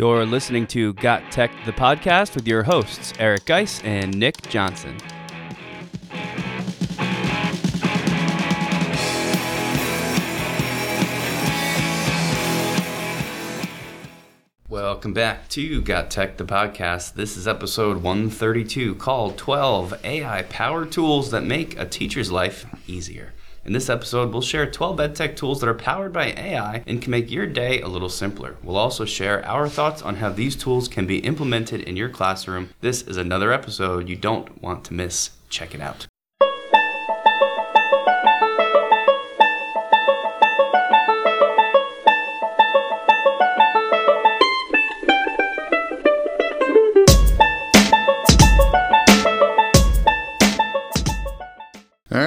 You're listening to Got Tech, the podcast, with your hosts, Eric Geis and Nick Johnson. Welcome back to Got Tech, the podcast. This is episode 132 called 12 AI Power Tools That Make a Teacher's Life Easier. In this episode, we'll share 12 EdTech tools that are powered by AI and can make your day a little simpler. We'll also share our thoughts on how these tools can be implemented in your classroom. This is another episode you don't want to miss. Check it out.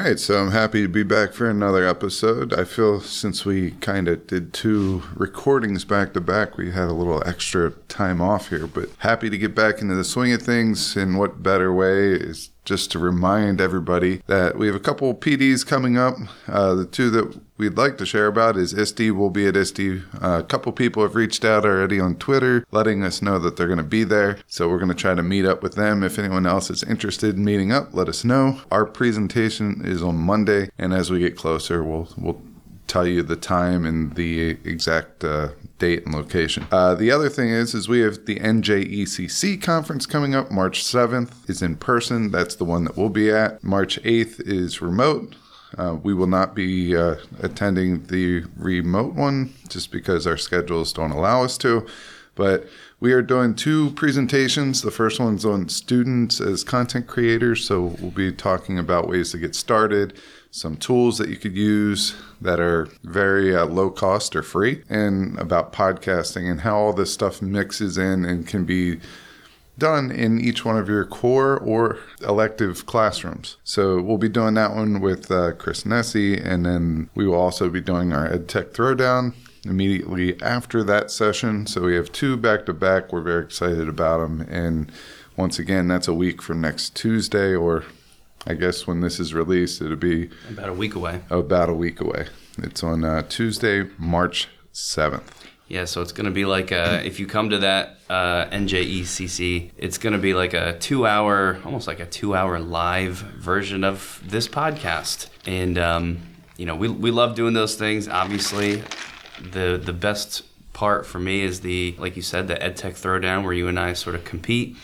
Right, so I'm happy to be back for another episode. I feel since we kind of did two recordings back to back, we had a little extra time off here, but happy to get back into the swing of things. And what better way is just to remind everybody that we have a couple PDs coming up. Uh, the two that we'd like to share about is ISTE. We'll be at ISTE. Uh, a couple people have reached out already on Twitter, letting us know that they're going to be there. So we're going to try to meet up with them. If anyone else is interested in meeting up, let us know. Our presentation is on Monday, and as we get closer, we'll we'll tell you the time and the exact uh, date and location. Uh, the other thing is, is we have the NJECC conference coming up. March 7th is in person. That's the one that we'll be at. March 8th is remote. Uh, we will not be uh, attending the remote one just because our schedules don't allow us to. But we are doing two presentations. The first one's on students as content creators. So we'll be talking about ways to get started, some tools that you could use that are very uh, low cost or free, and about podcasting and how all this stuff mixes in and can be done in each one of your core or elective classrooms. So we'll be doing that one with uh, Chris Nesi, and then we will also be doing our EdTech Throwdown immediately after that session. So we have two back to back. We're very excited about them. And once again, that's a week from next Tuesday, or I guess when this is released, it'll be About a week away. about a week away. It's on uh, Tuesday, March 7th. Yeah, so it's going to be like a, if you come to that uh, NJECC, it's going to be like a two hour, almost like a two hour live version of this podcast. And, um, you know, we, we love doing those things. Obviously, the, the best part for me is the, like you said, the EdTech Throwdown where you and I sort of compete.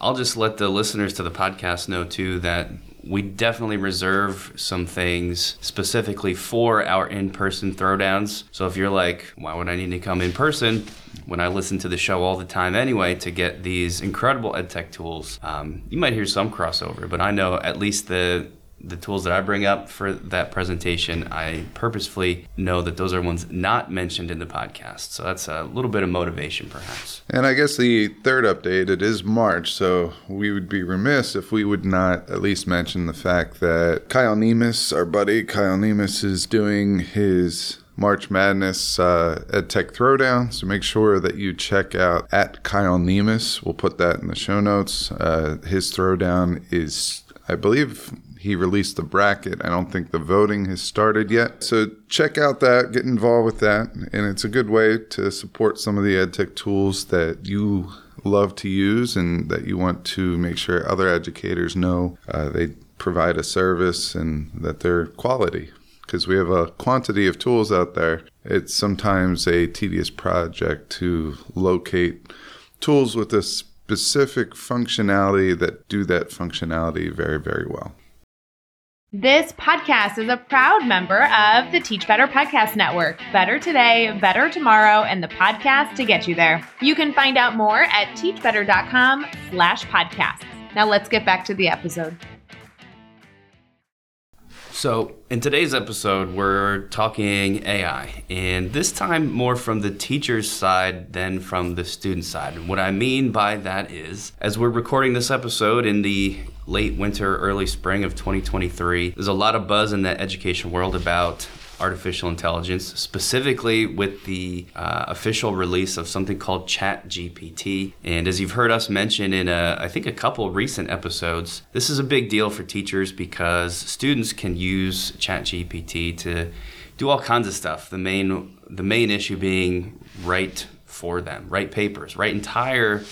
I'll just let the listeners to the podcast know too that we definitely reserve some things specifically for our in-person throwdowns. So if you're like, why would I need to come in person when I listen to the show all the time anyway to get these incredible edtech tools? Um, you might hear some crossover, but I know at least the the tools that I bring up for that presentation, I purposefully know that those are ones not mentioned in the podcast. So that's a little bit of motivation, perhaps. And I guess the third update, it is March, so we would be remiss if we would not at least mention the fact that Kyle Niemis, our buddy Kyle Niemis, is doing his March Madness uh, Tech Throwdown. So make sure that you check out at Kyle Niemis. We'll put that in the show notes. Uh, his throwdown is, I believe, he released the bracket. I don't think the voting has started yet. So check out that, get involved with that. And it's a good way to support some of the EdTech tools that you love to use and that you want to make sure other educators know uh, they provide a service and that they're quality. Because we have a quantity of tools out there. It's sometimes a tedious project to locate tools with a specific functionality that do that functionality very, very well. This podcast is a proud member of the Teach Better Podcast Network. Better today, better tomorrow, and the podcast to get you there. You can find out more at teachbetter.com slash podcasts. Now let's get back to the episode. So, in today's episode, we're talking AI, and this time more from the teacher's side than from the student side. And what I mean by that is, as we're recording this episode in the late winter, early spring of 2023, there's a lot of buzz in the education world about artificial intelligence, specifically with the uh, official release of something called ChatGPT. And as you've heard us mention in a, I think a couple recent episodes, this is a big deal for teachers because students can use ChatGPT to do all kinds of stuff. The main the main issue being write for them, write papers, write entire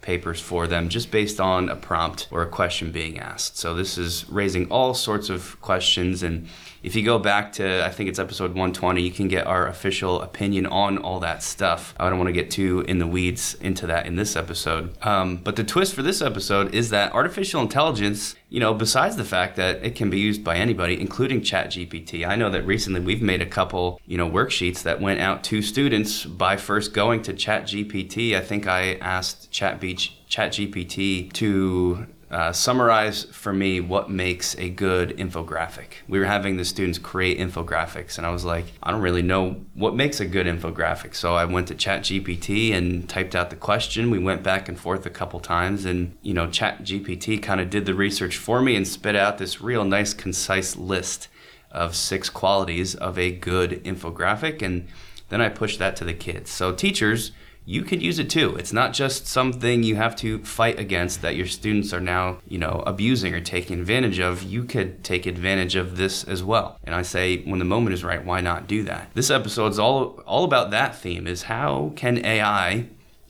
papers for them just based on a prompt or a question being asked. So this is raising all sorts of questions and if you go back to I think it's episode 120, you can get our official opinion on all that stuff. I don't want to get too in the weeds into that in this episode. Um, but the twist for this episode is that artificial intelligence, you know, besides the fact that it can be used by anybody, including ChatGPT. I know that recently we've made a couple, you know, worksheets that went out to students by first going to ChatGPT. I think I asked ChatGPT to uh, summarize for me what makes a good infographic. We were having the students create infographics, and I was like, I don't really know what makes a good infographic. So I went to ChatGPT and typed out the question. We went back and forth a couple times, and you know, ChatGPT kind of did the research for me and spit out this real nice, concise list of six qualities of a good infographic, and then I pushed that to the kids. So teachers you could use it too. It's not just something you have to fight against that your students are now, you know, abusing or taking advantage of. You could take advantage of this as well. And I say when the moment is right, why not do that? This episode is all all about that theme is how can AI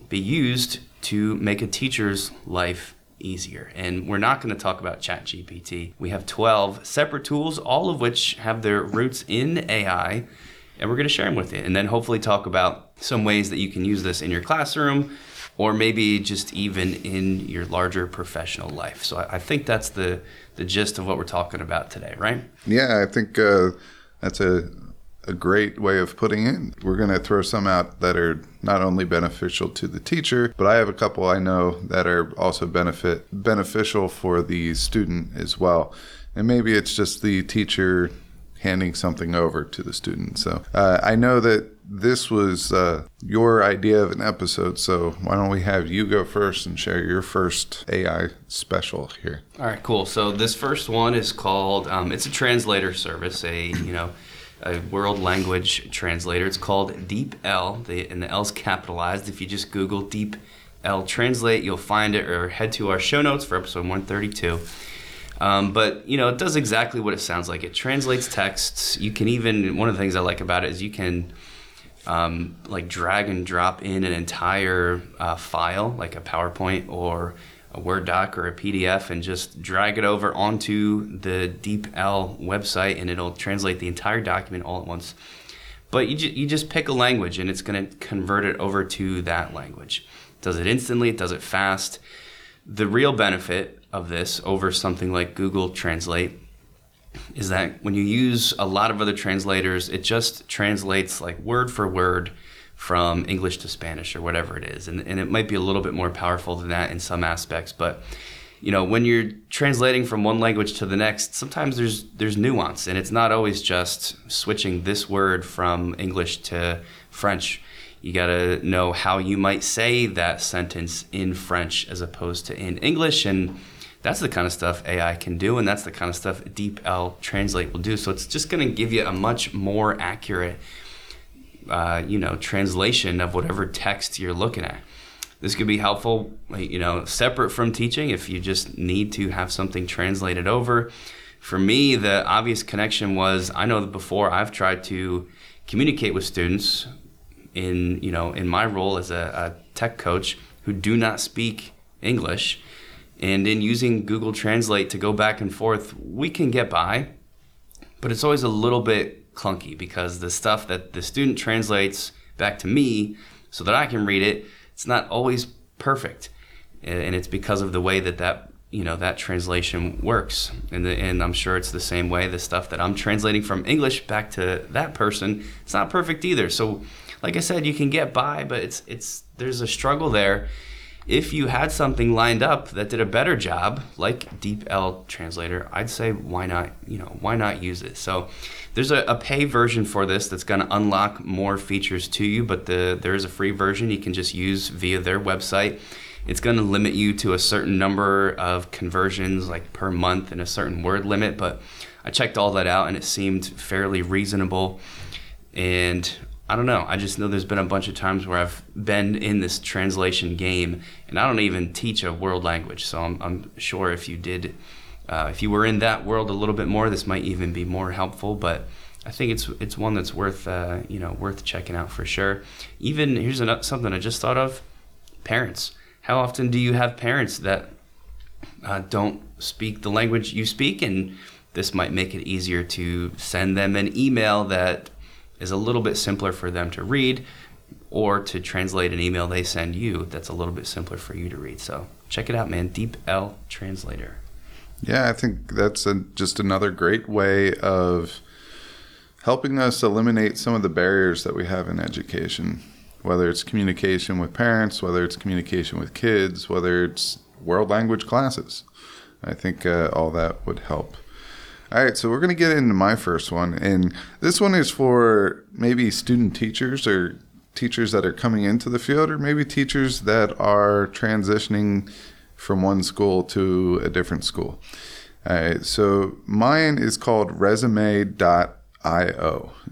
be used to make a teacher's life easier. And we're not going to talk about ChatGPT. We have 12 separate tools, all of which have their roots in AI and we're going to share them with you and then hopefully talk about some ways that you can use this in your classroom or maybe just even in your larger professional life. So I, I think that's the, the gist of what we're talking about today, right? Yeah, I think uh, that's a, a great way of putting it. We're going to throw some out that are not only beneficial to the teacher, but I have a couple I know that are also benefit beneficial for the student as well. And maybe it's just the teacher handing something over to the student. So uh, I know that this was uh, your idea of an episode. So why don't we have you go first and share your first AI special here? All right, cool. So this first one is called. Um, it's a translator service. A you know. A world language translator. It's called DeepL, the, and the L's capitalized. If you just Google Deep L Translate, you'll find it, or head to our show notes for episode 132. Um, but you know, it does exactly what it sounds like. It translates texts. You can even one of the things I like about it is you can um, like drag and drop in an entire uh, file, like a PowerPoint or a Word doc or a PDF, and just drag it over onto the DeepL website, and it'll translate the entire document all at once. But you, ju- you just pick a language, and it's going to convert it over to that language. Does it instantly. It does it fast. The real benefit of this over something like Google Translate is that when you use a lot of other translators, it just translates like word for word from English to Spanish or whatever it is. And, and it might be a little bit more powerful than that in some aspects. But, you know, when you're translating from one language to the next, sometimes there's, there's nuance and it's not always just switching this word from English to French. You got to know how you might say that sentence in French as opposed to in English. And, that's the kind of stuff AI can do, and that's the kind of stuff DeepL Translate will do. So it's just going to give you a much more accurate, uh, you know, translation of whatever text you're looking at. This could be helpful, you know, separate from teaching if you just need to have something translated over. For me, the obvious connection was I know that before I've tried to communicate with students in, you know, in my role as a, a tech coach who do not speak English and in using Google Translate to go back and forth, we can get by, but it's always a little bit clunky because the stuff that the student translates back to me so that I can read it, it's not always perfect. And it's because of the way that that you know that translation works. And, the, and i'm sure it's the same way the stuff that i'm translating from english back to that person it's not perfect either. So like i said you can get by but it's it's there's a struggle there if you had something lined up that did a better job, like DeepL Translator, I'd say why not? You know, why not use it? So there's a, a pay version for this that's going to unlock more features to you, but the there is a free version you can just use via their website. It's going to limit you to a certain number of conversions, like per month, and a certain word limit. But I checked all that out, and it seemed fairly reasonable. And I don't know. I just know there's been a bunch of times where I've been in this translation game, and I don't even teach a world language. So I'm, I'm sure if you did, uh, if you were in that world a little bit more, this might even be more helpful. But I think it's it's one that's worth uh, you know worth checking out for sure. Even here's another, something I just thought of: parents. How often do you have parents that uh, don't speak the language you speak, and this might make it easier to send them an email that is a little bit simpler for them to read, or to translate an email they send you that's a little bit simpler for you to read. So check it out, man. Deep L Translator. Yeah, I think that's a, just another great way of helping us eliminate some of the barriers that we have in education, whether it's communication with parents, whether it's communication with kids, whether it's world language classes. I think uh, all that would help. All right, so we're going to get into my first one. And this one is for maybe student teachers or teachers that are coming into the field, or maybe teachers that are transitioning from one school to a different school. All right, so mine is called resume.io,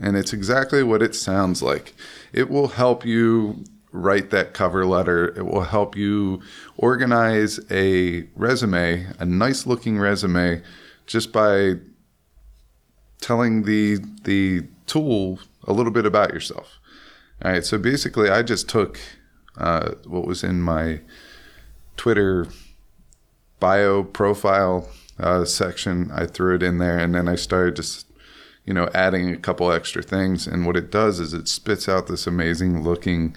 and it's exactly what it sounds like. It will help you write that cover letter, it will help you organize a resume, a nice looking resume, just by telling the the tool a little bit about yourself. All right, so basically, I just took uh, what was in my Twitter bio profile uh, section. I threw it in there, and then I started just, you know, adding a couple extra things. And what it does is it spits out this amazing looking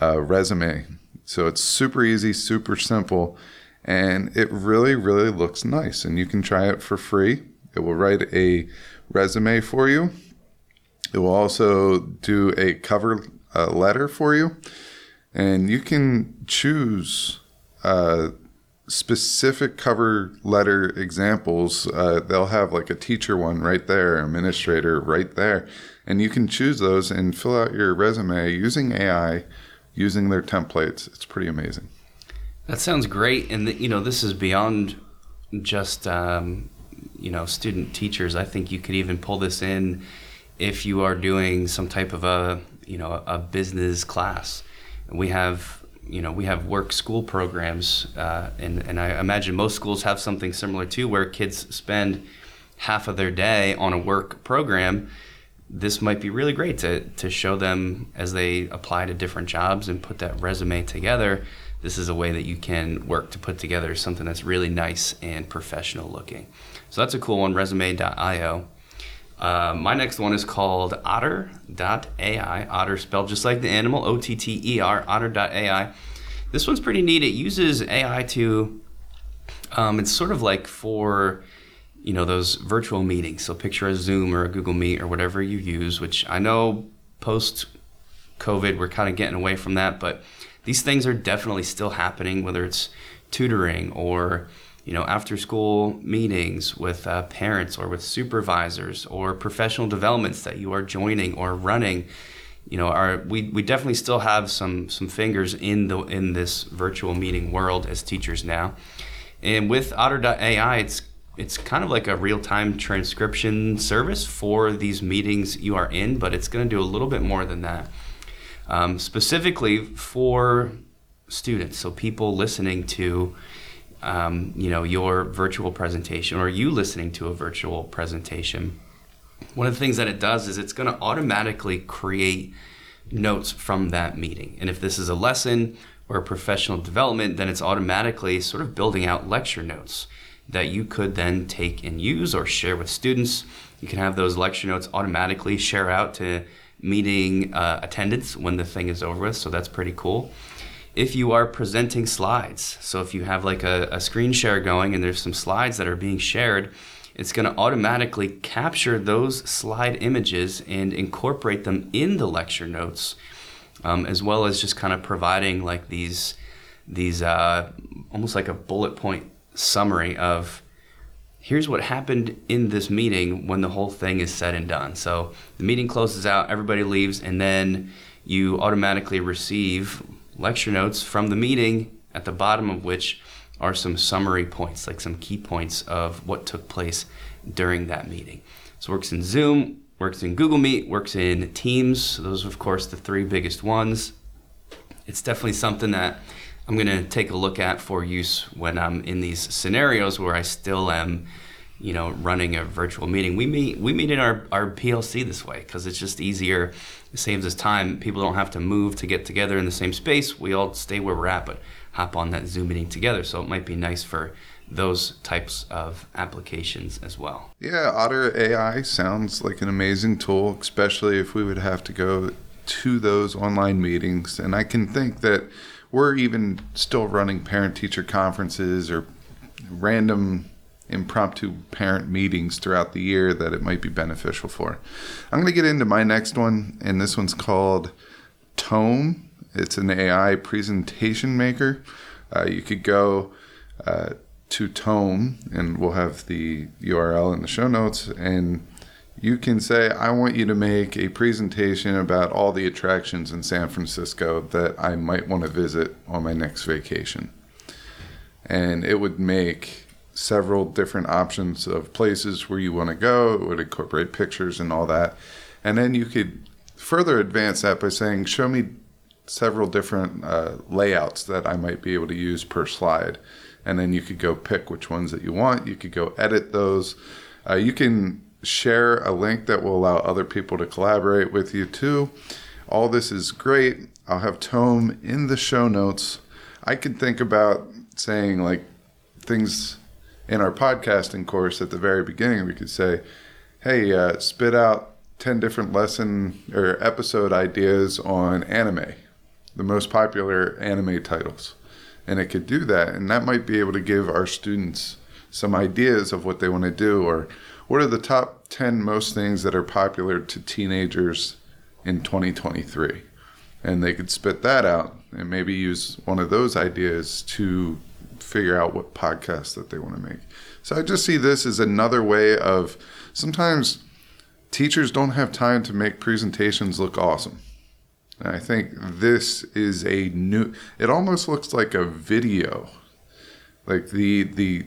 uh, resume. So it's super easy, super simple, and it really, really looks nice. And you can try it for free. It will write a resume for you. It will also do a cover uh, letter for you, and you can choose uh, specific cover letter examples. Uh, they'll have like a teacher one right there, administrator right there, and you can choose those and fill out your resume using AI, using their templates. It's pretty amazing. That sounds great, and the, you know this is beyond just um, you know student teachers. I think you could even pull this in if you are doing some type of a you know a business class. We have you know we have work school programs, uh, and and I imagine most schools have something similar too, where kids spend half of their day on a work program. This might be really great to to show them as they apply to different jobs and put that resume together. This is a way that you can work to put together something that's really nice and professional looking. So that's a cool one, resume.io. Uh, my next one is called otter.ai. Otter spelled just like the animal, O T T E R, otter.ai. This one's pretty neat. It uses AI to, um, it's sort of like for, you know, those virtual meetings. So picture a Zoom or a Google Meet or whatever you use, which I know post COVID, we're kind of getting away from that, but these things are definitely still happening, whether it's tutoring or you know, after school meetings with uh, parents or with supervisors or professional developments that you are joining or running. You know, are we, we definitely still have some some fingers in the in this virtual meeting world as teachers now. And with Otter.ai, it's it's kind of like a real-time transcription service for these meetings you are in, but it's going to do a little bit more than that. Um, specifically for students, so people listening to um, you know your virtual presentation or you listening to a virtual presentation one of the things that it does is it's going to automatically create notes from that meeting. And if this is a lesson or a professional development then it's automatically sort of building out lecture notes that you could then take and use or share with students. You can have those lecture notes automatically share out to meeting uh, attendance when the thing is over with. So that's pretty cool if you are presenting slides. So if you have like a, a screen share going and there's some slides that are being shared, it's going to automatically capture those slide images and incorporate them in the lecture notes, um, as well as just kind of providing like these these uh, almost like a bullet point summary of here's what happened in this meeting when the whole thing is said and done. So the meeting closes out, everybody leaves, and then you automatically receive lecture notes from the meeting, at the bottom of which are some summary points, like some key points of what took place during that meeting. So works in Zoom, works in Google Meet, works in Teams. Those are, of course, the three biggest ones. It's definitely something that I'm going to take a look at for use when I'm in these scenarios where I still am, you know, running a virtual meeting. We meet we meet in our, our PLC this way because it's just easier. It saves us time. People don't have to move to get together in the same space. We all stay where we're at, but hop on that Zoom meeting together. So it might be nice for those types of applications as well. Yeah, Otter AI sounds like an amazing tool, especially if we would have to go to those online meetings. And I can think that we're even still running parent teacher conferences or random impromptu parent meetings throughout the year that it might be beneficial for. I'm going to get into my next one, and this one's called Tome. It's an AI presentation maker. Uh, you could go uh, to Tome, and we'll have the URL in the show notes, and you can say, I want you to make a presentation about all the attractions in San Francisco that I might want to visit on my next vacation. And it would make several different options of places where you want to go. It would incorporate pictures and all that. And then you could further advance that by saying, Show me several different uh, layouts that I might be able to use per slide. And then you could go pick which ones that you want. You could go edit those. Uh, you can share a link that will allow other people to collaborate with you too. All this is great. I'll have Tome in the show notes. I could think about saying like things in our podcasting course at the very beginning. We could say, hey, uh, spit out 10 different lesson or episode ideas on anime, the most popular anime titles. And it could do that. And that might be able to give our students some ideas of what they want to do or what are the top 10 most things that are popular to teenagers in 2023? And they could spit that out and maybe use one of those ideas to figure out what podcast that they want to make. So I just see this as another way of sometimes teachers don't have time to make presentations look awesome. And I think this is a new it almost looks like a video. Like the the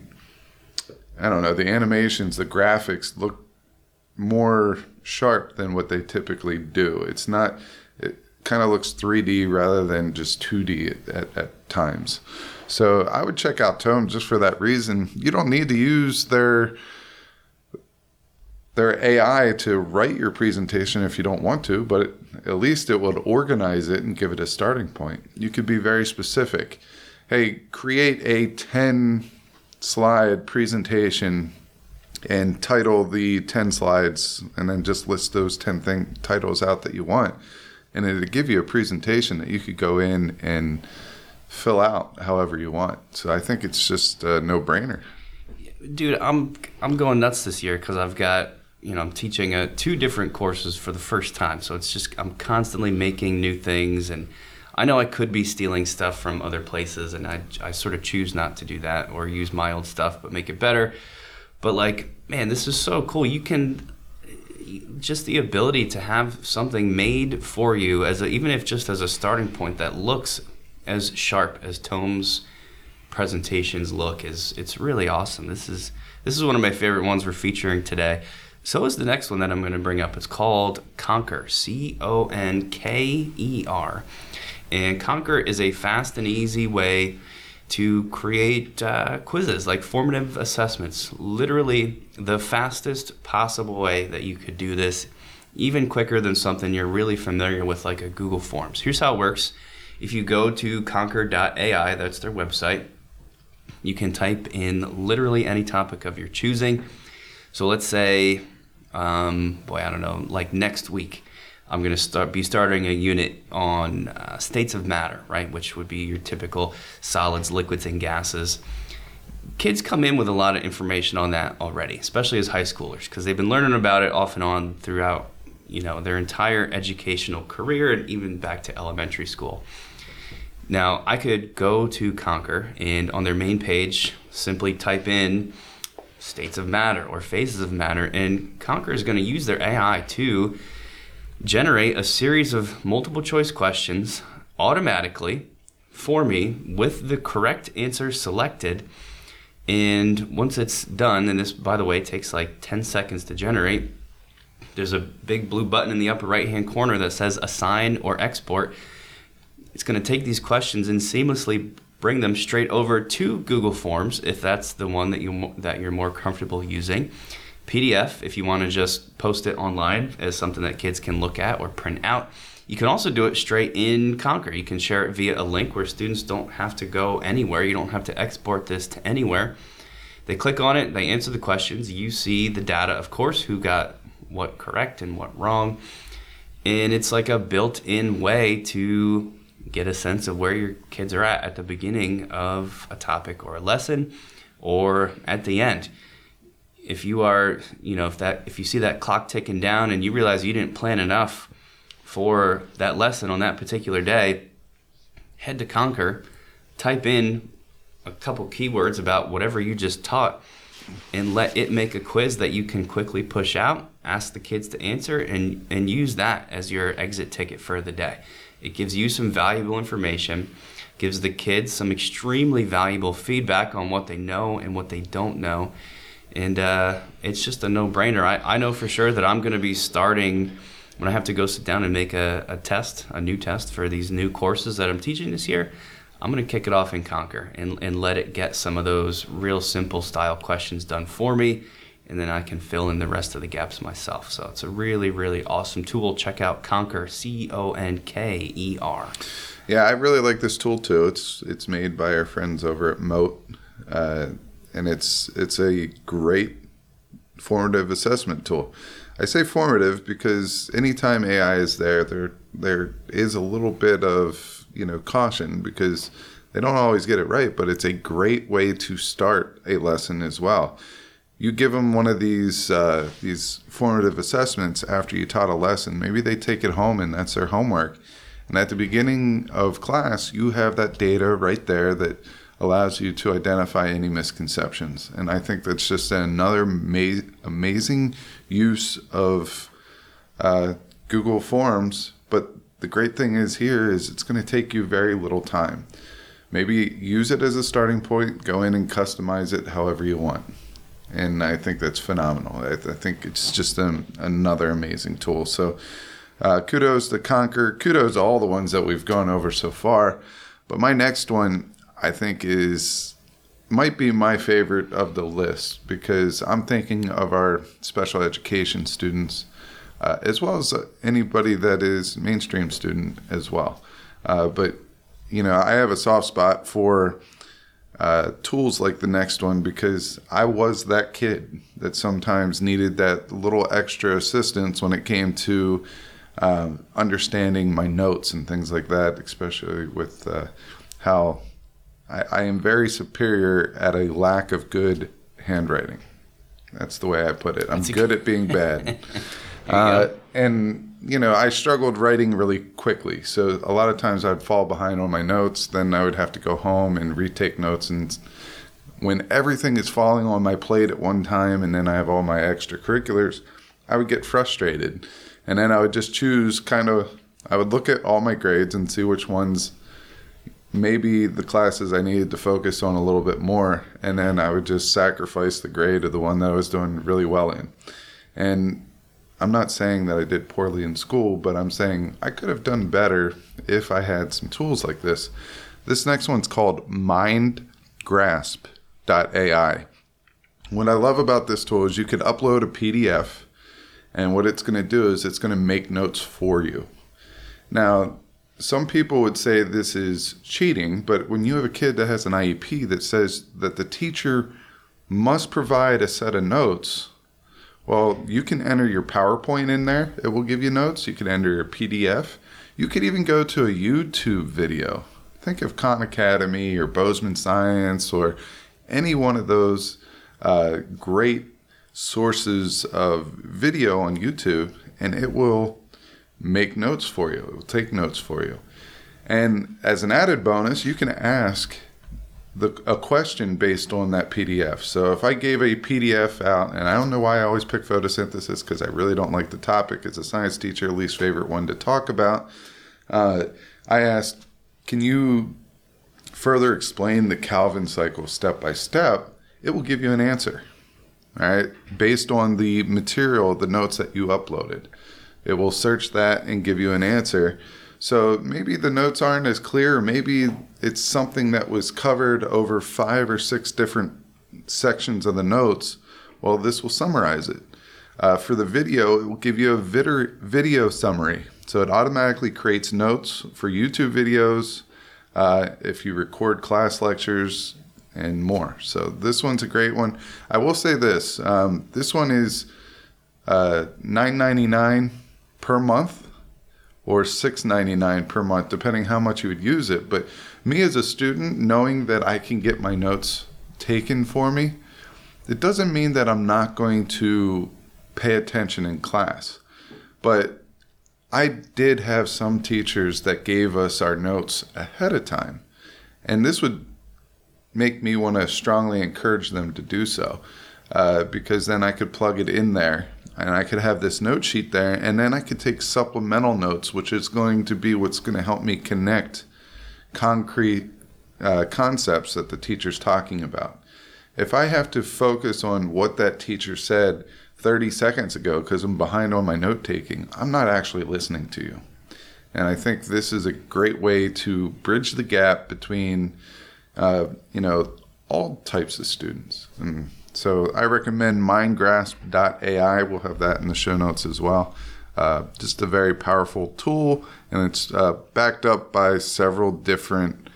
I don't know, the animations, the graphics look more sharp than what they typically do. It's not, it kind of looks 3D rather than just 2D at, at, times. So I would check out Tome just for that reason. You don't need to use their their AI to write your presentation if you don't want to, but at least it would organize it and give it a starting point. You could be very specific. Hey, create a 10 slide presentation and title the 10 slides and then just list those 10 thing titles out that you want and it'd give you a presentation that you could go in and fill out however you want so i think it's just a no-brainer dude i'm i'm going nuts this year because i've got you know i'm teaching a, two different courses for the first time so it's just i'm constantly making new things and I know I could be stealing stuff from other places, and I, I sort of choose not to do that or use my old stuff but make it better. But like, man, this is so cool. You can just the ability to have something made for you as a, even if just as a starting point that looks as sharp as Tome's presentations look is it's really awesome. This is this is one of my favorite ones we're featuring today. So is the next one that I'm going to bring up. It's called Conker, C O N K E R. And Conker is a fast and easy way to create uh, quizzes, like formative assessments. Literally, the fastest possible way that you could do this, even quicker than something you're really familiar with, like a Google Forms. Here's how it works if you go to conker.ai, that's their website, you can type in literally any topic of your choosing. So let's say, um, boy, I don't know, like next week I'm going to start be starting a unit on uh, states of matter, right, which would be your typical solids, liquids, and gases. Kids come in with a lot of information on that already, especially as high schoolers, because they've been learning about it off and on throughout, you know, their entire educational career and even back to elementary school. Now, I could go to Conker and on their main page simply type in states of matter or phases of matter, and Conker is going to use their AI to generate a series of multiple choice questions automatically for me with the correct answer selected. And once it's done, and this, by the way, takes like 10 seconds to generate, there's a big blue button in the upper right hand corner that says assign or export. It's going to take these questions and seamlessly bring them straight over to Google Forms if that's the one that you that you're more comfortable using. PDF if you want to just post it online as something that kids can look at or print out. You can also do it straight in Conker. You can share it via a link where students don't have to go anywhere. You don't have to export this to anywhere. They click on it, they answer the questions. You see the data, of course, who got what correct and what wrong. And it's like a built in way to get a sense of where your kids are at at the beginning of a topic or a lesson or at the end. If you are, you know, if that if you see that clock ticking down and you realize you didn't plan enough for that lesson on that particular day, head to Conker, type in a couple keywords about whatever you just taught and let it make a quiz that you can quickly push out, ask the kids to answer, and, and use that as your exit ticket for the day. It gives you some valuable information, gives the kids some extremely valuable feedback on what they know and what they don't know. And uh, it's just a no brainer. I, I know for sure that I'm going to be starting when I have to go sit down and make a, a test, a new test for these new courses that I'm teaching this year. I'm going to kick it off in Conker and, and let it get some of those real simple style questions done for me. And then I can fill in the rest of the gaps myself. So it's a really, really awesome tool. Check out Conker, C O N K E R. Yeah, I really like this tool too. It's it's made by our friends over at Mote. uh, and it's it's a great formative assessment tool. I say formative because anytime AI is there, there there is a little bit of you know caution because they don't always get it right, but it's a great way to start a lesson as well. You give them one of these uh, these formative assessments after you taught a lesson. Maybe they take it home and that's their homework. And at the beginning of class, you have that data right there that allows you to identify any misconceptions. And I think that's just another ma- amazing use of uh, Google Forms. But the great thing is here is it's going to take you very little time. Maybe use it as a starting point, go in and customize it however you want. And I think that's phenomenal. I, th- I think it's just an, another amazing tool. So uh, kudos to Conker. Kudos to all the ones that we've gone over so far. But my next one, I think, is might be my favorite of the list because I'm thinking of our special education students uh, as well as anybody that is mainstream student as well. Uh, but you know, I have a soft spot for uh, tools like the next one because I was that kid that sometimes needed that little extra assistance when it came to um, understanding my notes and things like that, especially with uh, how I, I am very superior at a lack of good handwriting. That's the way I put it. I'm good at being bad. Uh, and you know, I struggled writing really quickly, so a lot of times I'd fall behind on my notes. Then I would have to go home and retake notes. And when everything is falling on my plate at one time, and then I have all my extracurriculars, I would get frustrated, and then I would just choose kind of. I would look at all my grades and see which ones maybe the classes I needed to focus on a little bit more, and then I would just sacrifice the grade of the one that I was doing really well in. And I'm not saying that I did poorly in school, but I'm saying I could have done better if I had some tools like this. This next one's called mindgrasp.ai. What I love about this tool is you can upload a PDF, and what it's going to do is it's going to make notes for you. Now, some people would say this is cheating, but when you have a kid that has an IEP that says that the teacher must provide a set of notes, well, you can enter your PowerPoint in there. It will give you notes. You can enter your PDF. You could even go to a YouTube video. Think of Khan Academy or Bozeman Science or any one of those uh, great sources of video on YouTube, and it will make notes for you. It will take notes for you. And as an added bonus, you can ask the, a question based on that PDF. So if I gave a PDF out, and I don't know why I always pick photosynthesis because I really don't like the topic as a science teacher, least favorite one to talk about. Uh, I asked, can you further explain the Calvin cycle step by step? It will give you an answer, all right, based on the material, the notes that you uploaded. It will search that and give you an answer. So maybe the notes aren't as clear, maybe it's something that was covered over five or six different sections of the notes. Well, this will summarize it. Uh, for the video, it will give you a vid- video summary. So it automatically creates notes for YouTube videos, uh, if you record class lectures, and more. So this one's a great one. I will say this: um, this one is uh, nine ninety nine per month or six ninety nine per month, depending how much you would use it. But me as a student, knowing that I can get my notes taken for me, it doesn't mean that I'm not going to pay attention in class. But I did have some teachers that gave us our notes ahead of time. And this would make me want to strongly encourage them to do so uh, because then I could plug it in there and I could have this note sheet there and then I could take supplemental notes, which is going to be what's going to help me connect concrete uh, concepts that the teacher's talking about. If I have to focus on what that teacher said 30 seconds ago because I'm behind on my note taking, I'm not actually listening to you. And I think this is a great way to bridge the gap between uh, you know, all types of students. And so I recommend mindgrasp.ai. We'll have that in the show notes as well. Uh, just a very powerful tool, and it's uh, backed up by several different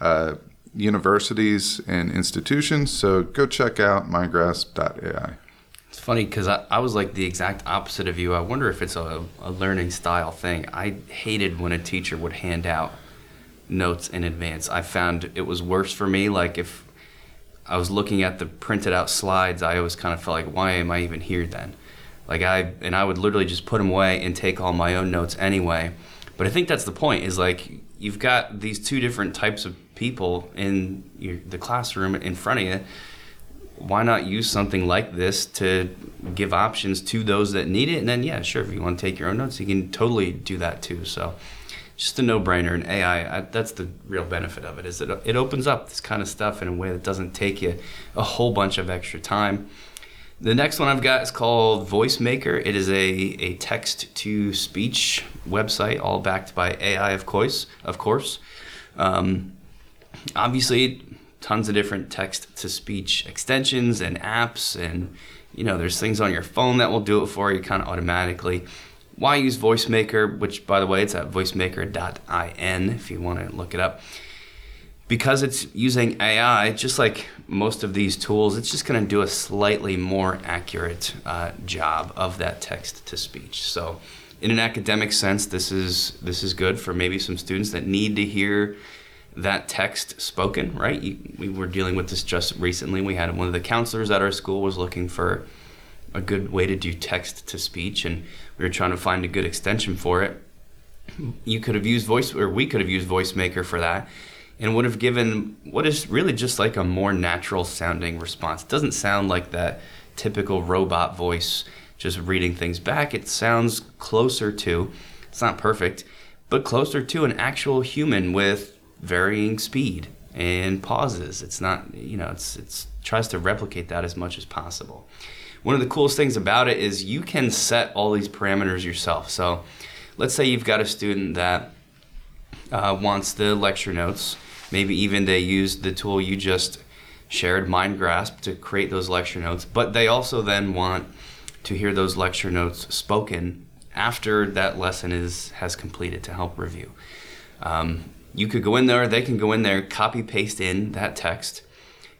uh, universities and institutions. So go check out mindgrasp.ai. It's funny because I, I was like the exact opposite of you. I wonder if it's a, a learning style thing. I hated when a teacher would hand out notes in advance. I found it was worse for me. Like if I was looking at the printed out slides, I always kind of felt like, why am I even here then? Like I and I would literally just put them away and take all my own notes anyway. But I think that's the point. Is like you've got these two different types of people in your, the classroom in front of you. Why not use something like this to give options to those that need it? And then, yeah, sure, if you want to take your own notes, you can totally do that too. So, just a no-brainer and ai I, that's the real benefit of it is that it opens up this kind of stuff in a way that doesn't take you a whole bunch of extra time. The next one i've got is called voicemaker. It is a, a text to speech website all backed by ai of course of course. Um, obviously tons of different text to speech extensions and apps and you know there's things on your phone that will do it for you kind of automatically why use VoiceMaker, which by the way, it's at voicemaker.in if you want to look it up. Because it's using AI, just like most of these tools, it's just going to do a slightly more accurate uh, job of that text to speech. So, in an academic sense, this is this is good for maybe some students that need to hear that text spoken. Right? You, we were dealing with this just recently. We had one of the counselors at our school was looking for a good way to do text to speech, and we were trying to find a good extension for it. You could have used voice, or we could have used VoiceMaker for that, and would have given what is really just like a more natural sounding response. It doesn't sound like that typical robot voice just reading things back. It sounds closer to, it's not perfect, but closer to an actual human with varying speed and pauses. It's not, you know, it's it's tries to replicate that as much as possible one of the coolest things about it is you can set all these parameters yourself. So let's say you've got a student that uh, wants the lecture notes. Maybe even they use the tool you just shared, MindGrasp, to create those lecture notes. But they also then want to hear those lecture notes spoken after that lesson is has completed to help review. Um, you could go in there, they can go in there, copy paste in that text,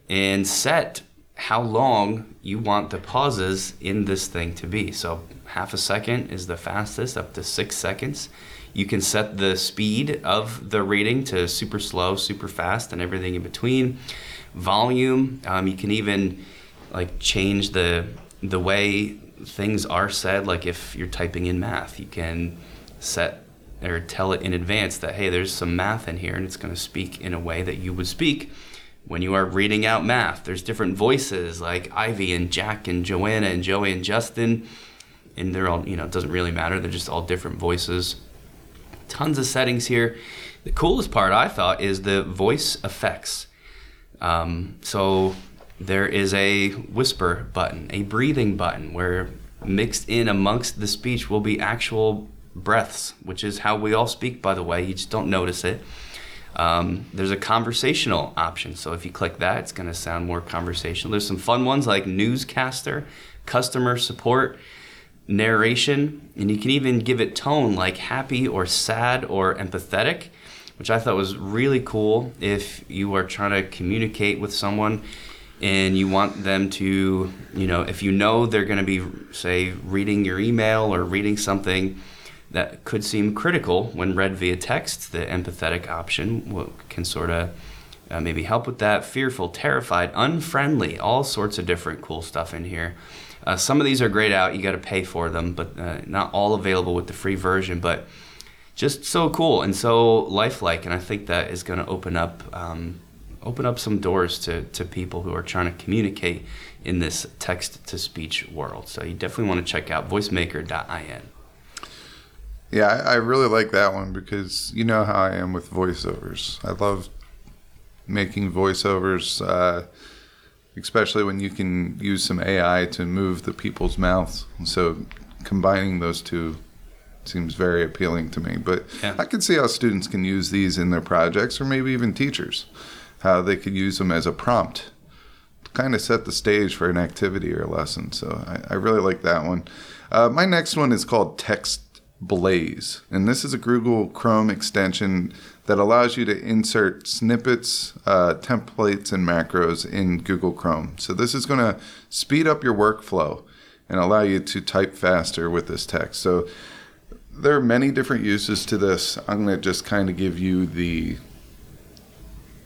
and set how long you want the pauses in this thing to be. So half a second is the fastest, up to six seconds. You can set the speed of the reading to super slow, super fast, and everything in between. Volume, um, you can even like change the the way things are said. Like if you're typing in math, you can set or tell it in advance that hey, there's some math in here, and it's going to speak in a way that you would speak when you are reading out math. There's different voices like Ivy and Jack and Joanna and Joey and Justin. And they're all, you know, it doesn't really matter. They're just all different voices. Tons of settings here. The coolest part I thought is the voice effects. Um, so there is a whisper button, a breathing button, where mixed in amongst the speech will be actual breaths, which is how we all speak, by the way. You just don't notice it. Um, there's a conversational option. So if you click that, it's going to sound more conversational. There's some fun ones like newscaster, customer support, narration, and you can even give it tone like happy or sad or empathetic, which I thought was really cool if you are trying to communicate with someone and you want them to, you know, if you know they're going to be, say, reading your email or reading something that could seem critical when read via text, the empathetic option can sort of uh, maybe help with that. Fearful, terrified, unfriendly, all sorts of different cool stuff in here. Uh, some of these are grayed out. You got to pay for them, but uh, not all available with the free version. But just so cool and so lifelike, and I think that is going to open up um, open up some doors to, to people who are trying to communicate in this text to speech world. So you definitely want to check out voicemaker.in. Yeah, I, I really like that one because you know how I am with voiceovers. I love making voiceovers. Uh, especially when you can use some AI to move the people's mouths. So combining those two seems very appealing to me. But yeah. I can see how students can use these in their projects or maybe even teachers, how they could use them as a prompt to kind of set the stage for an activity or a lesson. So I, I really like that one. Uh, my next one is called Text Blaze, and this is a Google Chrome extension that allows you to insert snippets, uh, templates, and macros in Google Chrome. So this is going to speed up your workflow and allow you to type faster with this text. So there are many different uses to this. I'm going to just kind of give you the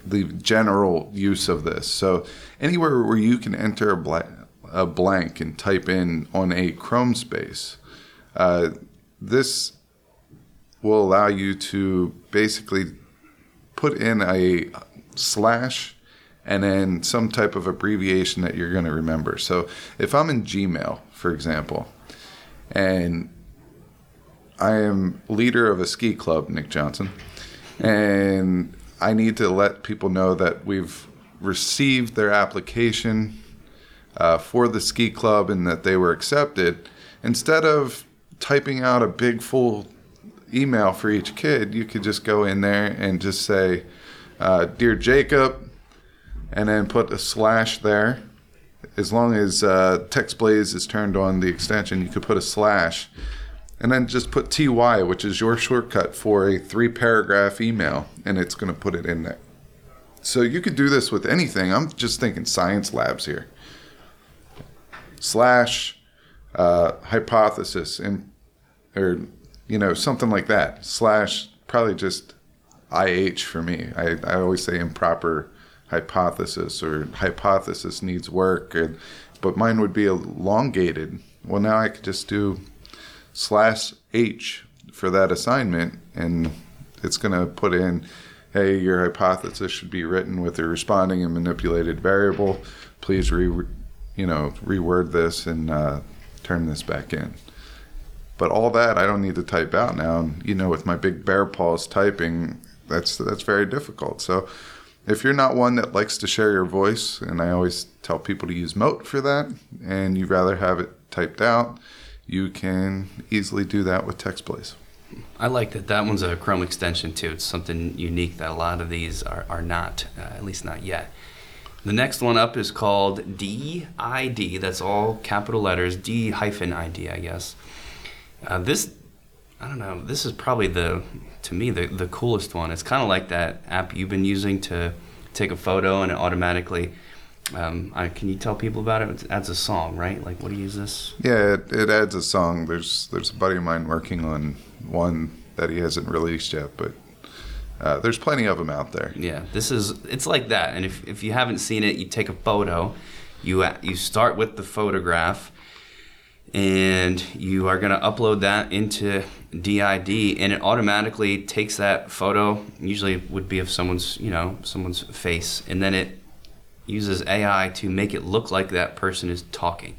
the general use of this. So anywhere where you can enter a, blank, a blank and type in on a Chrome space, uh, this will allow you to basically put in a slash and then some type of abbreviation that you're going to remember. So if I'm in Gmail, for example, and I am leader of a ski club, Nick Johnson, and I need to let people know that we've received their application uh, for the ski club and that they were accepted. Instead of typing out a big full email for each kid, you could just go in there and just say, uh, "Dear Jacob," and then put a slash there. As long as uh, Text Blaze is turned on the extension, you could put a slash, and then just put TY, which is your shortcut for a three-paragraph email, and it's going to put it in there. So you could do this with anything. I'm just thinking science labs here. Slash uh, hypothesis and or you know, something like that. Slash probably just IH for me. I, I always say improper hypothesis or hypothesis needs work, or, but mine would be elongated. Well, now I could just do slash H for that assignment, and it's going to put in, hey, your hypothesis should be written with a responding and manipulated variable. Please re, you know, reword this and uh, turn this back in. But all that I don't need to type out now. And, you know, with my big bear paws typing, that's that's very difficult. So if you're not one that likes to share your voice, and I always tell people to use Mote for that, and you'd rather have it typed out, you can easily do that with TextBlaze. I like that. That one's a Chrome extension too. It's something unique that a lot of these are, are not, uh, at least not yet. The next one up is called D-ID. That's all capital letters, D hyphen ID, I guess. Uh, this, I don't know. This is probably the, to me, the the coolest one. It's kind of like that app you've been using to take a photo and it automatically. Um, I, can you tell people about it? It adds a song, right? Like, what do you use this? Yeah, it, it adds a song. There's there's a buddy of mine working on one that he hasn't released yet, but uh, there's plenty of them out there. Yeah, this is it's like that. And if, if you haven't seen it, you take a photo, you you start with the photograph, and you are going to upload that into D-ID and it automatically takes that photo usually would be of someone's you know someone's face and then it uses AI to make it look like that person is talking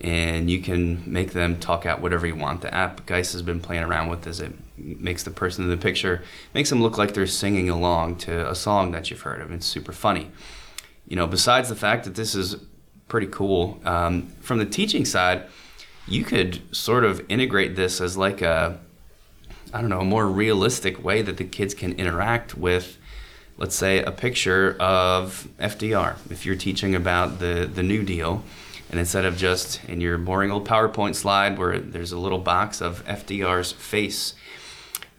and you can make them talk out whatever you want the app Geist has been playing around with is it makes the person in the picture makes them look like they're singing along to a song that you've heard of it's super funny you know besides the fact that this is pretty cool um, from the teaching side you could sort of integrate this as like a I don't know, a more realistic way that the kids can interact with, let's say, a picture of FDR. If you're teaching about the, the New Deal, and instead of just in your boring old PowerPoint slide where there's a little box of FDR's face,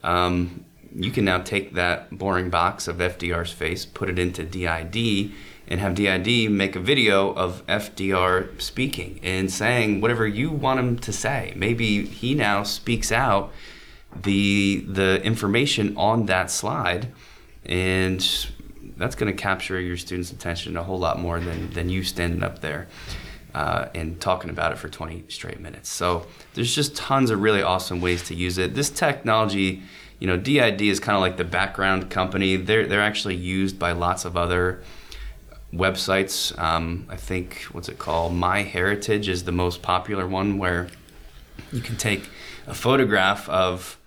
um, you can now take that boring box of FDR's face, put it into D-ID, and have D-ID make a video of FDR speaking and saying whatever you want him to say. Maybe he now speaks out the the information on that slide, and that's going to capture your students' attention a whole lot more than than you standing up there. Uh, and talking about it for 20 straight minutes. So there's just tons of really awesome ways to use it. This technology, you know, D-ID is kind of like the background company. They're they're actually used by lots of other websites. Um, I think what's it called? My Heritage is the most popular one where you can take a photograph of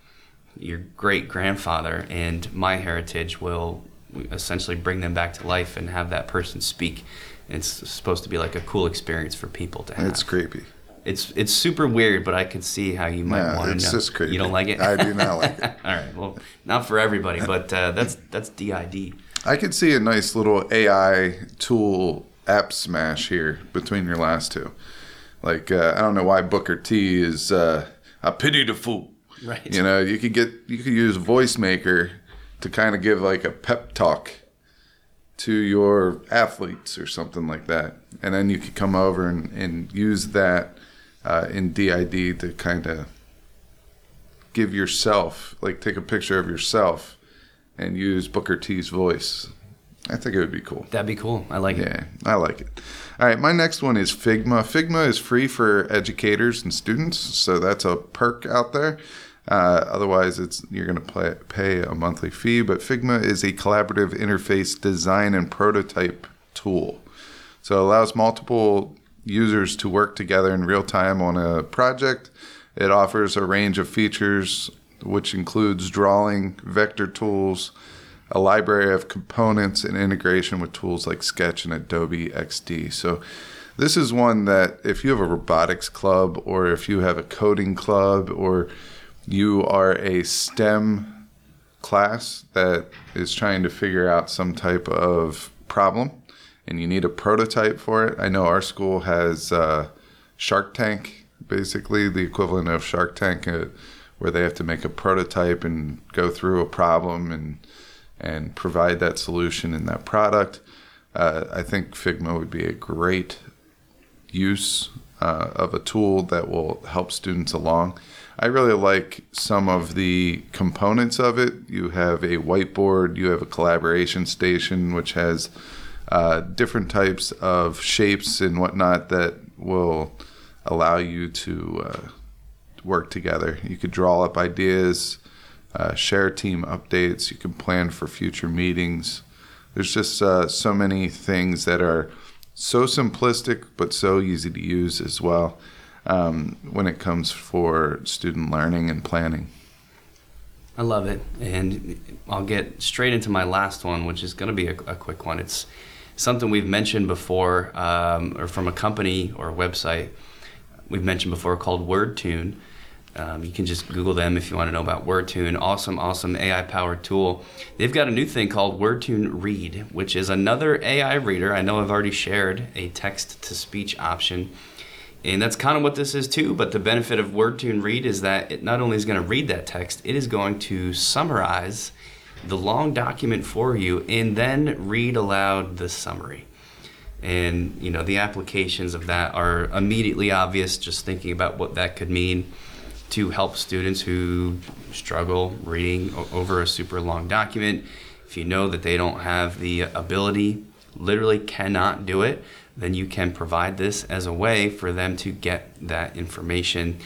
your great grandfather, and My Heritage will essentially bring them back to life and have that person speak. It's supposed to be like a cool experience for people to have. It's creepy. It's it's super weird, but I can see how you might Yeah, want to it's just creepy. You don't like it? I do not like it. All right. Well, not for everybody, but uh, that's that's D-ID. I could see a nice little AI tool app smash here between your last two. Like uh, I don't know why Booker T is uh, a pity the fool. Right. You know, you could get you could use Voice Maker to kind of give like a pep talk to your athletes or something like that, and then you could come over and, and use that uh, in D-ID to kind of give yourself like take a picture of yourself and use Booker T's voice. I think it would be cool. That'd be cool. I like it. Yeah, I like it. All right, my next one is Figma. Figma is free for educators and students, so that's a perk out there. Uh, otherwise, it's you're going to pay a monthly fee. But Figma is a collaborative interface design and prototype tool, so it allows multiple users to work together in real time on a project. It offers a range of features, which includes drawing, vector tools, a library of components, and integration with tools like Sketch and Adobe XD. So, this is one that if you have a robotics club, or if you have a coding club, or you are a STEM class that is trying to figure out some type of problem and you need a prototype for it. I know our school has uh, Shark Tank, basically the equivalent of Shark Tank, uh, where they have to make a prototype and go through a problem and and provide that solution in that product. Uh, I think Figma would be a great use uh, of a tool that will help students along. I really like some of the components of it. You have a whiteboard, you have a collaboration station, which has uh, different types of shapes and whatnot that will allow you to uh, work together. You could draw up ideas, uh, share team updates, you can plan for future meetings. There's just uh, so many things that are so simplistic but so easy to use as well um, when it comes for student learning and planning. I love it, and I'll get straight into my last one, which is going to be a, a, quick one. It's something we've mentioned before, um, or from a company or a website we've mentioned before called WordTune. Um, you can just Google them if you want to know about WordTune. Awesome, awesome AI powered tool. They've got a new thing called WordTune Read, which is another AI reader. I know I've already shared a text to speech option. And that's kind of what this is too. But the benefit of WordTune Read is that it not only is going to read that text, it is going to summarize the long document for you and then read aloud the summary. And you know the applications of that are immediately obvious. Just thinking about what that could mean to help students who struggle reading over a super long document. If you know that they don't have the ability, literally cannot do it, then you can provide this as a way for them to get that information.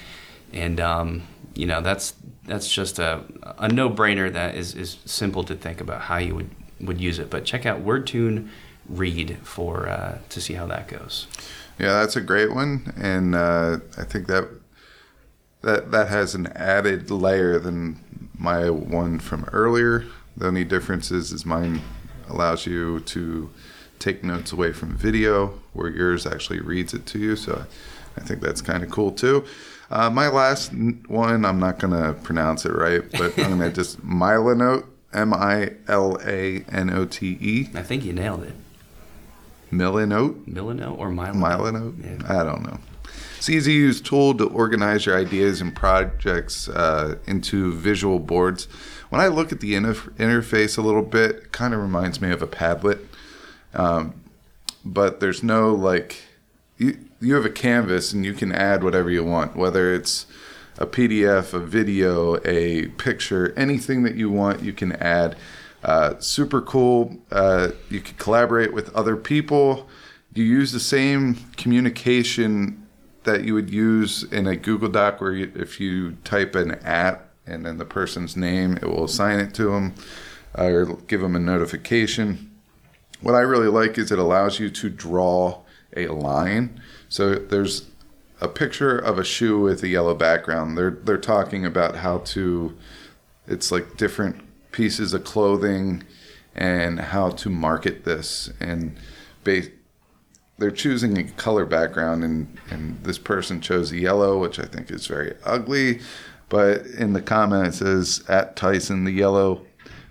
And um, you know that's that's just a, a no-brainer that is, is simple to think about how you would, would use it. But check out WordTune Read for uh, to see how that goes. Yeah, that's a great one, and uh, I think that that that has an added layer than my one from earlier. The only difference is, is mine allows you to take notes away from video, where yours actually reads it to you. So I think that's kind of cool too. Uh, my last one, I'm not going to pronounce it right, but I'm going to just Milanote, M I L A N O T E. I think you nailed it. Milanote? Milano or Milo? Milanote? Yeah. I don't know. It's an easy to use tool to organize your ideas and projects uh, into visual boards. When I look at the inter- interface a little bit, it kind of reminds me of a Padlet. Um, but there's no like, you, you have a canvas and you can add whatever you want, whether it's a PDF, a video, a picture, anything that you want, you can add. Uh, super cool. Uh, you can collaborate with other people. You use the same communication that you would use in a Google Doc, where you, if you type an at and then the person's name, it will assign it to them or give them a notification. What I really like is it allows you to draw a line. So there's a picture of a shoe with a yellow background. They're they're talking about how to it's like different pieces of clothing and how to market this and ba- they're choosing a color background and and this person chose yellow which i think is very ugly but in the comment it says at tyson the yellow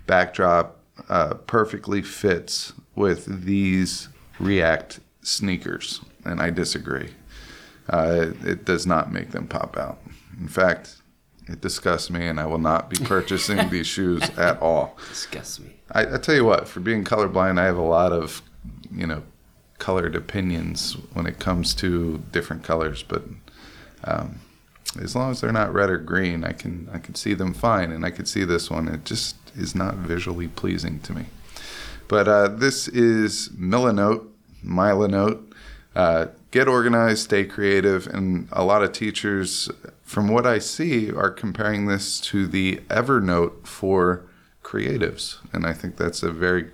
backdrop uh, perfectly fits with these react sneakers and i disagree uh, it does not make them pop out in fact it disgusts me and i will not be purchasing these shoes at all Disgusts me. I, I tell you what, for being colorblind, I have a lot of, you know, colored opinions when it comes to different colors. But um, as long as they're not red or green, I can I can see them fine, and I can see this one. It just is not visually pleasing to me. But uh, this is Milanote, Milanote. Uh, get organized, stay creative, and a lot of teachers, from what I see, are comparing this to the Evernote for creatives, and I think that's a very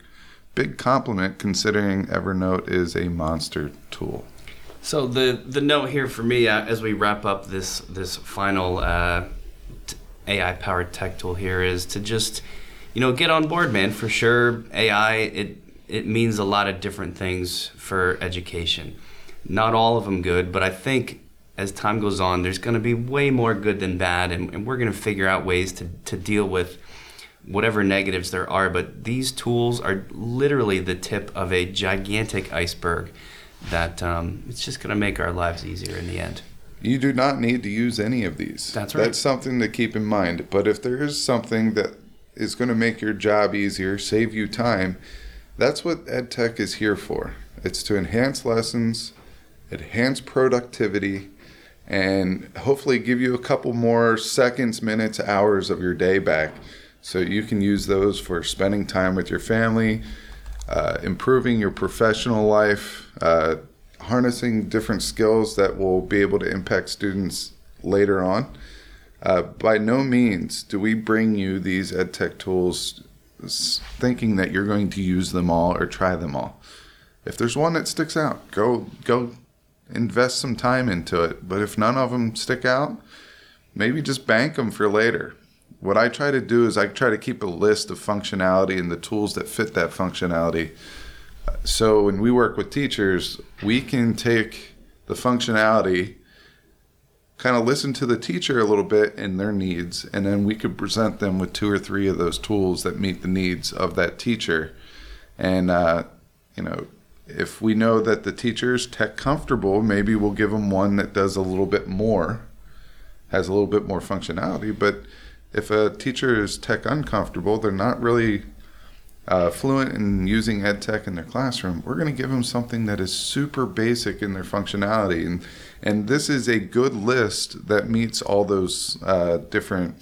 big compliment considering Evernote is a monster tool. So the the note here for me uh, as we wrap up this this final uh, AI powered tech tool here is to just you know get on board, man. For sure, AI it it means a lot of different things for education. Not all of them good, but I think as time goes on, there's going to be way more good than bad, and, and we're going to figure out ways to to deal with whatever negatives there are, but these tools are literally the tip of a gigantic iceberg that um, it's just going to make our lives easier in the end. You do not need to use any of these. That's right. That's something to keep in mind. But if there is something that is going to make your job easier, save you time, that's what EdTech is here for. It's to enhance lessons, enhance productivity, and hopefully give you a couple more seconds, minutes, hours of your day back so you can use those for spending time with your family, uh, improving your professional life, uh, harnessing different skills that will be able to impact students later on. Uh, by no means do we bring you these EdTech tools thinking that you're going to use them all or try them all. If there's one that sticks out, go go invest some time into it. But if none of them stick out, maybe just bank them for later. What I try to do is I try to keep a list of functionality and the tools that fit that functionality. So when we work with teachers, we can take the functionality, kind of listen to the teacher a little bit and their needs, and then we could present them with two or three of those tools that meet the needs of that teacher. And, uh, you know, if we know that the teacher's tech comfortable, maybe we'll give them one that does a little bit more, has a little bit more functionality. But if a teacher is tech uncomfortable, they're not really uh, fluent in using ed tech in their classroom, we're going to give them something that is super basic in their functionality. And, and this is a good list that meets all those uh, different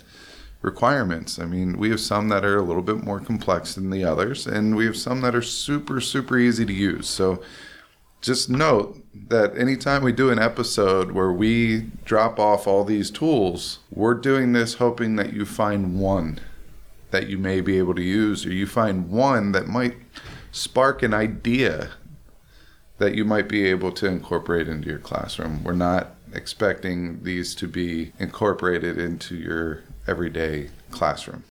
requirements. I mean, we have some that are a little bit more complex than the others, and we have some that are super, super easy to use. So just note that anytime we do an episode where we drop off all these tools, we're doing this hoping that you find one that you may be able to use, or you find one that might spark an idea that you might be able to incorporate into your classroom. We're not expecting these to be incorporated into your everyday classroom.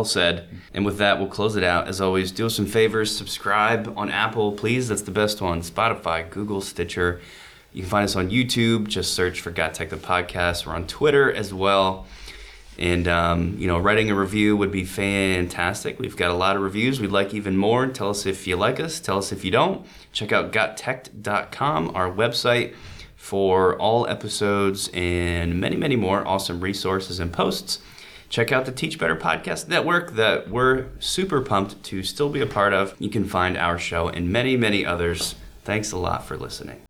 Well said. And with that, we'll close it out. As always, do us some favors. Subscribe on Apple, please. That's the best one. Spotify, Google, Stitcher. You can find us on YouTube. Just search for Got Tech the Podcast. We're on Twitter as well. And, um, you know, writing a review would be fantastic. We've got a lot of reviews. We'd like even more. Tell us if you like us. Tell us if you don't. Check out gottech.com, our website, for all episodes and many, many more awesome resources and posts. Check out the Teach Better Podcast Network that we're super pumped to still be a part of. You can find our show and many, many others. Thanks a lot for listening.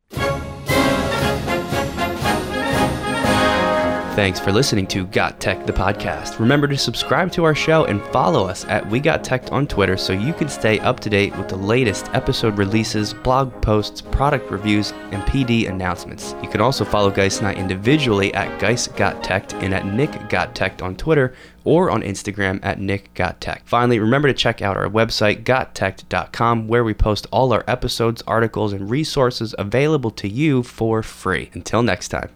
Thanks for listening to Got Tech the podcast. Remember to subscribe to our show and follow us at We Got Tech on Twitter so you can stay up to date with the latest episode releases, blog posts, product reviews, and PD announcements. You can also follow Geist and I individually at Geist Got Tech and at Nick Got Tech on Twitter or on Instagram at Nick Got Tech. Finally, remember to check out our website, gottech.com, where we post all our episodes, articles, and resources available to you for free. Until next time.